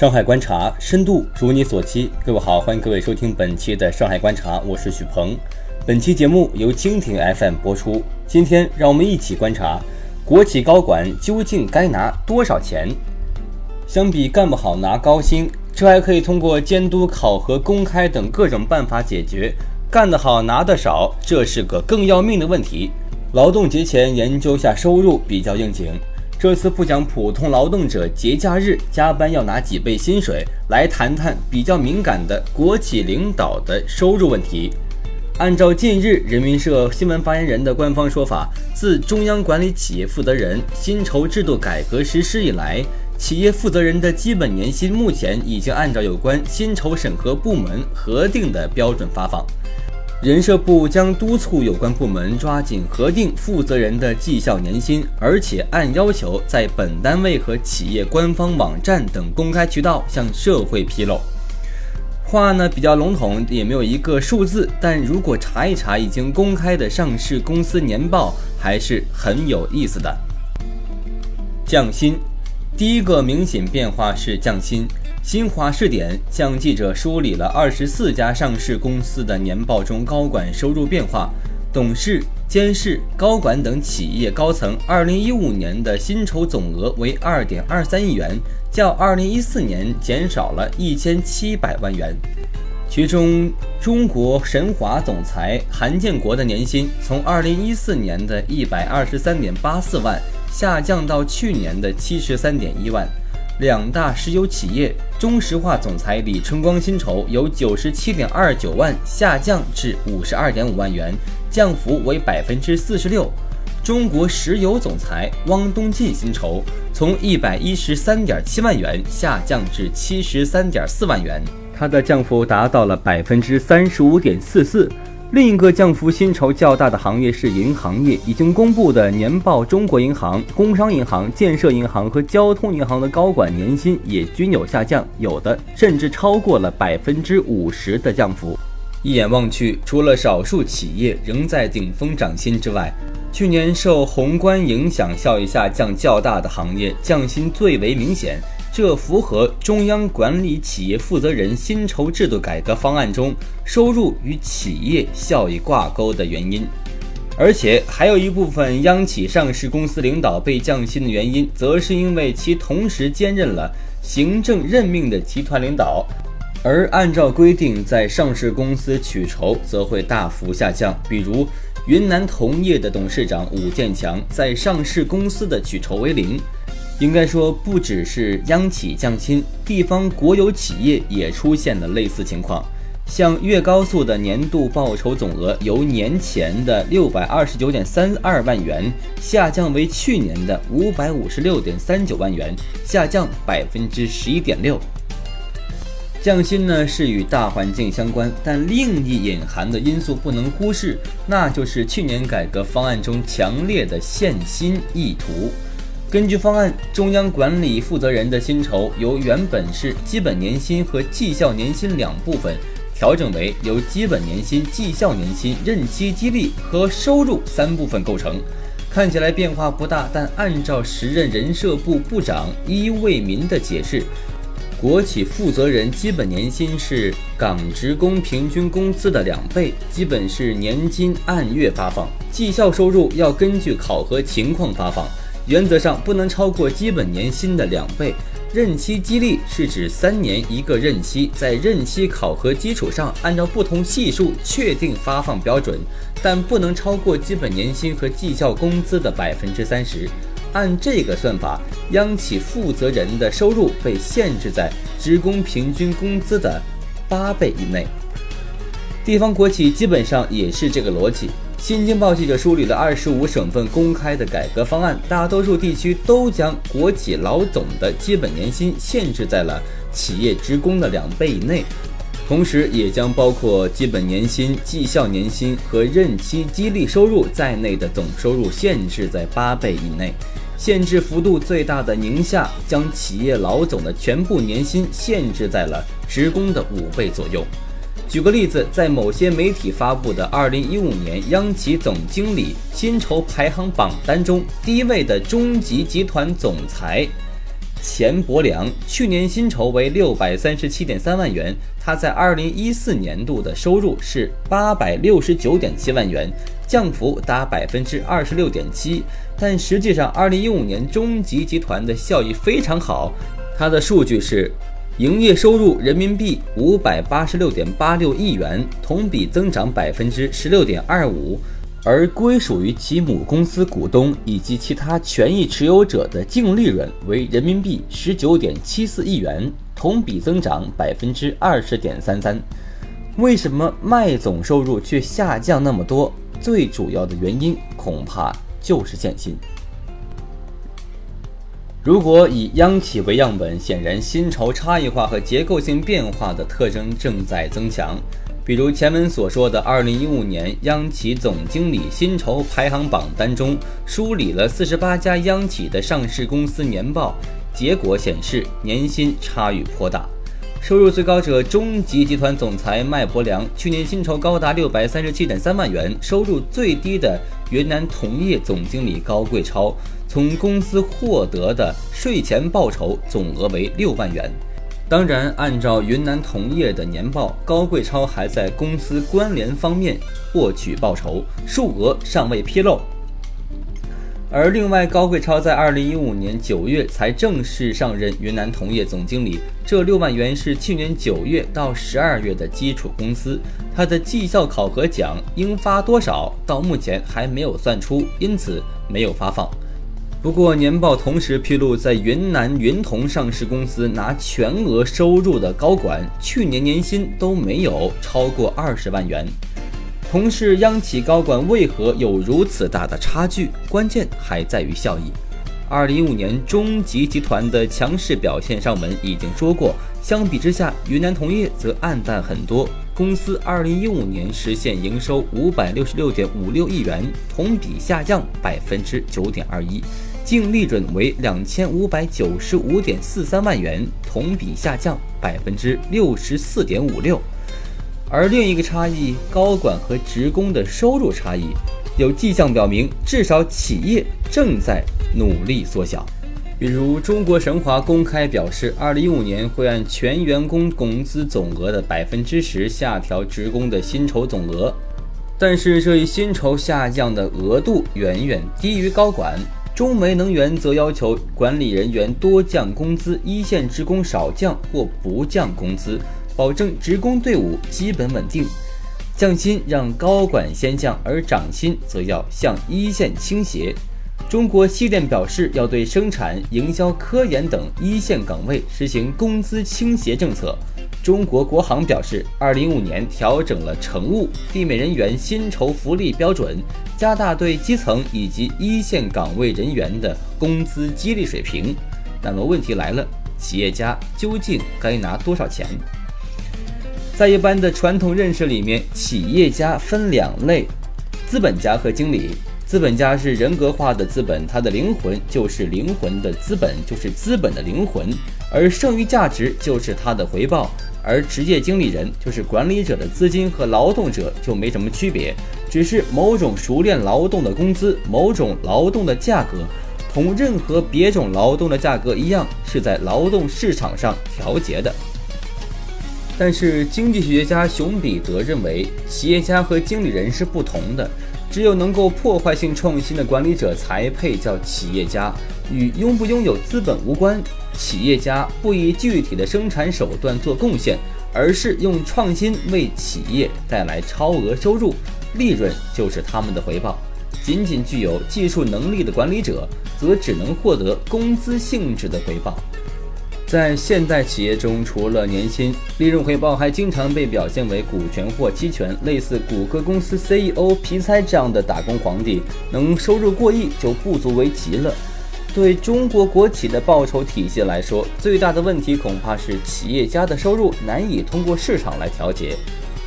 上海观察深度如你所期，各位好，欢迎各位收听本期的上海观察，我是许鹏。本期节目由蜻蜓 FM 播出。今天让我们一起观察国企高管究竟该拿多少钱。相比干不好拿高薪，这还可以通过监督、考核、公开等各种办法解决。干得好拿得少，这是个更要命的问题。劳动节前研究下收入比较应景。这次不讲普通劳动者节假日加班要拿几倍薪水，来谈谈比较敏感的国企领导的收入问题。按照近日人民社新闻发言人的官方说法，自中央管理企业负责人薪酬制度改革实施以来。企业负责人的基本年薪目前已经按照有关薪酬审核部门核定的标准发放。人社部将督促有关部门抓紧核定负责人的绩效年薪，而且按要求在本单位和企业官方网站等公开渠道向社会披露。话呢比较笼统，也没有一个数字，但如果查一查已经公开的上市公司年报，还是很有意思的。降薪。第一个明显变化是降薪。新华视点向记者梳理了二十四家上市公司的年报中高管收入变化，董事、监事、高管等企业高层二零一五年的薪酬总额为二点二三亿元，较二零一四年减少了一千七百万元。其中，中国神华总裁韩建国的年薪从二零一四年的一百二十三点八四万。下降到去年的七十三点一万，两大石油企业中石化总裁李春光薪酬由九十七点二九万下降至五十二点五万元，降幅为百分之四十六。中国石油总裁汪东进薪酬从一百一十三点七万元下降至七十三点四万元，他的降幅达到了百分之三十五点四四。另一个降幅薪酬较大的行业是银行业，已经公布的年报，中国银行、工商银行、建设银行和交通银行的高管年薪也均有下降，有的甚至超过了百分之五十的降幅。一眼望去，除了少数企业仍在顶峰涨薪之外，去年受宏观影响效益下降较大的行业降薪最为明显。这符合中央管理企业负责人薪酬制度改革方案中收入与企业效益挂钩的原因，而且还有一部分央企上市公司领导被降薪的原因，则是因为其同时兼任了行政任命的集团领导，而按照规定在上市公司取酬则会大幅下降。比如云南铜业的董事长武建强在上市公司的取酬为零。应该说，不只是央企降薪，地方国有企业也出现了类似情况。像粤高速的年度报酬总额由年前的六百二十九点三二万元下降为去年的五百五十六点三九万元，下降百分之十一点六。降薪呢是与大环境相关，但另一隐含的因素不能忽视，那就是去年改革方案中强烈的限薪意图。根据方案，中央管理负责人的薪酬由原本是基本年薪和绩效年薪两部分，调整为由基本年薪、绩效年薪、任期激励和收入三部分构成。看起来变化不大，但按照时任人社部部长伊卫民的解释，国企负责人基本年薪是岗职工平均工资的两倍，基本是年金按月发放；绩效收入要根据考核情况发放。原则上不能超过基本年薪的两倍。任期激励是指三年一个任期，在任期考核基础上，按照不同系数确定发放标准，但不能超过基本年薪和绩效工资的百分之三十。按这个算法，央企负责人的收入被限制在职工平均工资的八倍以内。地方国企基本上也是这个逻辑。新京报记者梳理了二十五省份公开的改革方案，大多数地区都将国企老总的基本年薪限制在了企业职工的两倍以内，同时也将包括基本年薪、绩效年薪和任期激励收入在内的总收入限制在八倍以内。限制幅度最大的宁夏将企业老总的全部年薪限制在了职工的五倍左右。举个例子，在某些媒体发布的2015年央企总经理薪酬排行榜单中，第一位的中集集团总裁钱伯良，去年薪酬为六百三十七点三万元。他在二零一四年度的收入是八百六十九点七万元，降幅达百分之二十六点七。但实际上，二零一五年中集集团的效益非常好，它的数据是营业收入人民币五百八十六点八六亿元，同比增长百分之十六点二五。而归属于其母公司股东以及其他权益持有者的净利润为人民币十九点七四亿元，同比增长百分之二十点三三。为什么卖总收入却下降那么多？最主要的原因恐怕就是现金。如果以央企为样本，显然薪酬差异化和结构性变化的特征正在增强。比如前文所说的，二零一五年央企总经理薪酬排行榜单中梳理了四十八家央企的上市公司年报，结果显示年薪差异颇大。收入最高者中集集团总裁麦伯良，去年薪酬高达六百三十七点三万元；收入最低的云南铜业总经理高贵超，从公司获得的税前报酬总额为六万元。当然，按照云南铜业的年报，高贵超还在公司关联方面获取报酬，数额尚未披露。而另外，高贵超在二零一五年九月才正式上任云南铜业总经理，这六万元是去年九月到十二月的基础工资，他的绩效考核奖应发多少，到目前还没有算出，因此没有发放。不过，年报同时披露，在云南云铜上市公司拿全额收入的高管，去年年薪都没有超过二十万元。同是央企高管，为何有如此大的差距？关键还在于效益。二零一五年中集集团的强势表现，上文已经说过。相比之下，云南铜业则暗淡很多。公司二零一五年实现营收五百六十六点五六亿元，同比下降百分之九点二一。净利润为两千五百九十五点四三万元，同比下降百分之六十四点五六。而另一个差异，高管和职工的收入差异，有迹象表明，至少企业正在努力缩小。比如，中国神华公开表示，二零一五年会按全员工工资总额的百分之十下调职工的薪酬总额，但是这一薪酬下降的额度远远低于高管。中煤能源则要求管理人员多降工资，一线职工少降或不降工资，保证职工队伍基本稳定。降薪让高管先降，而涨薪则要向一线倾斜。中国西电表示，要对生产、营销、科研等一线岗位实行工资倾斜政策。中国国航表示，二零一五年调整了乘务、地面人员薪酬福利标准，加大对基层以及一线岗位人员的工资激励水平。那么问题来了，企业家究竟该拿多少钱？在一般的传统认识里面，企业家分两类：资本家和经理。资本家是人格化的资本，他的灵魂就是灵魂的资本，就是资本的灵魂，而剩余价值就是他的回报。而职业经理人就是管理者的资金和劳动者就没什么区别，只是某种熟练劳动的工资，某种劳动的价格，同任何别种劳动的价格一样，是在劳动市场上调节的。但是经济学家熊彼得认为，企业家和经理人是不同的。只有能够破坏性创新的管理者才配叫企业家，与拥不拥有资本无关。企业家不以具体的生产手段做贡献，而是用创新为企业带来超额收入，利润就是他们的回报。仅仅具有技术能力的管理者，则只能获得工资性质的回报。在现代企业中，除了年薪，利润回报还经常被表现为股权或期权。类似谷歌公司 CEO 皮猜这样的打工皇帝，能收入过亿就不足为奇了。对中国国企的报酬体系来说，最大的问题恐怕是企业家的收入难以通过市场来调节。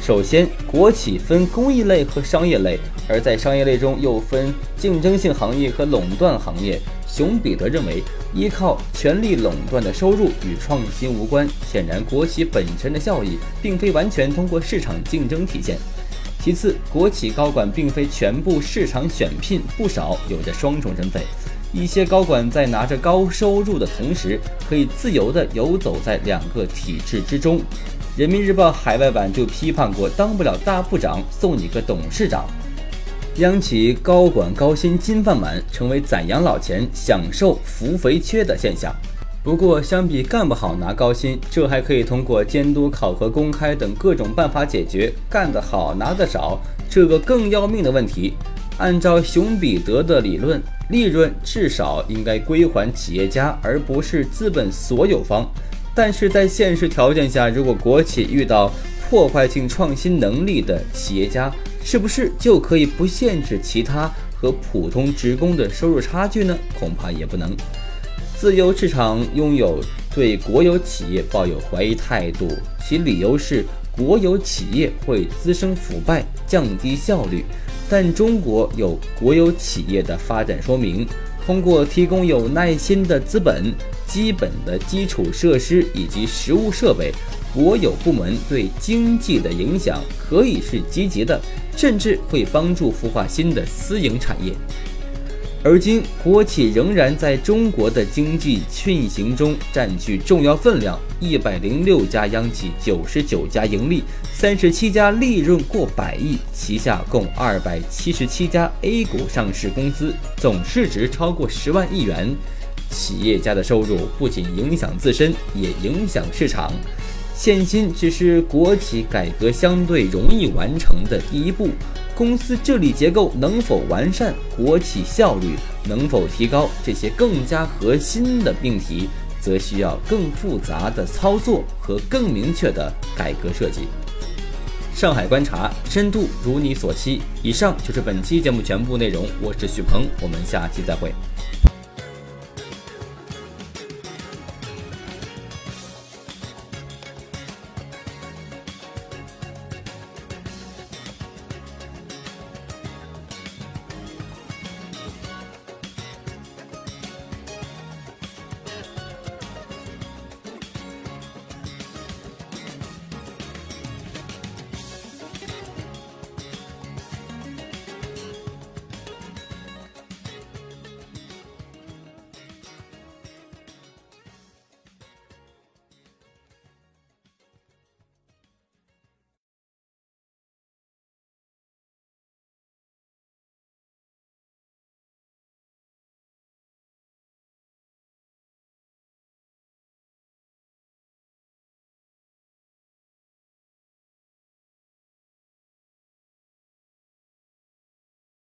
首先，国企分公益类和商业类，而在商业类中又分竞争性行业和垄断行业。熊彼得认为，依靠权力垄断的收入与创新无关。显然，国企本身的效益并非完全通过市场竞争体现。其次，国企高管并非全部市场选聘，不少有着双重身份。一些高管在拿着高收入的同时，可以自由地游走在两个体制之中。人民日报海外版就批判过：“当不了大部长，送你个董事长。”央企高管高薪金饭碗，成为攒养老钱、享受扶肥缺的现象。不过，相比干不好拿高薪，这还可以通过监督、考核、公开等各种办法解决。干得好拿得少，这个更要命的问题。按照熊彼得的理论，利润至少应该归还企业家，而不是资本所有方。但是在现实条件下，如果国企遇到破坏性创新能力的企业家，是不是就可以不限制其他和普通职工的收入差距呢？恐怕也不能。自由市场拥有对国有企业抱有怀疑态度，其理由是国有企业会滋生腐败、降低效率。但中国有国有企业的发展说明，通过提供有耐心的资本、基本的基础设施以及实物设备，国有部门对经济的影响可以是积极的，甚至会帮助孵化新的私营产业。而今，国企仍然在中国的经济运行中占据重要分量。一百零六家央企，九十九家盈利，三十七家利润过百亿，旗下共二百七十七家 A 股上市公司，总市值超过十万亿元。企业家的收入不仅影响自身，也影响市场。限薪只是国企改革相对容易完成的第一步。公司治理结构能否完善，国企效率能否提高，这些更加核心的命题，则需要更复杂的操作和更明确的改革设计。上海观察深度如你所期。以上就是本期节目全部内容，我是许鹏，我们下期再会。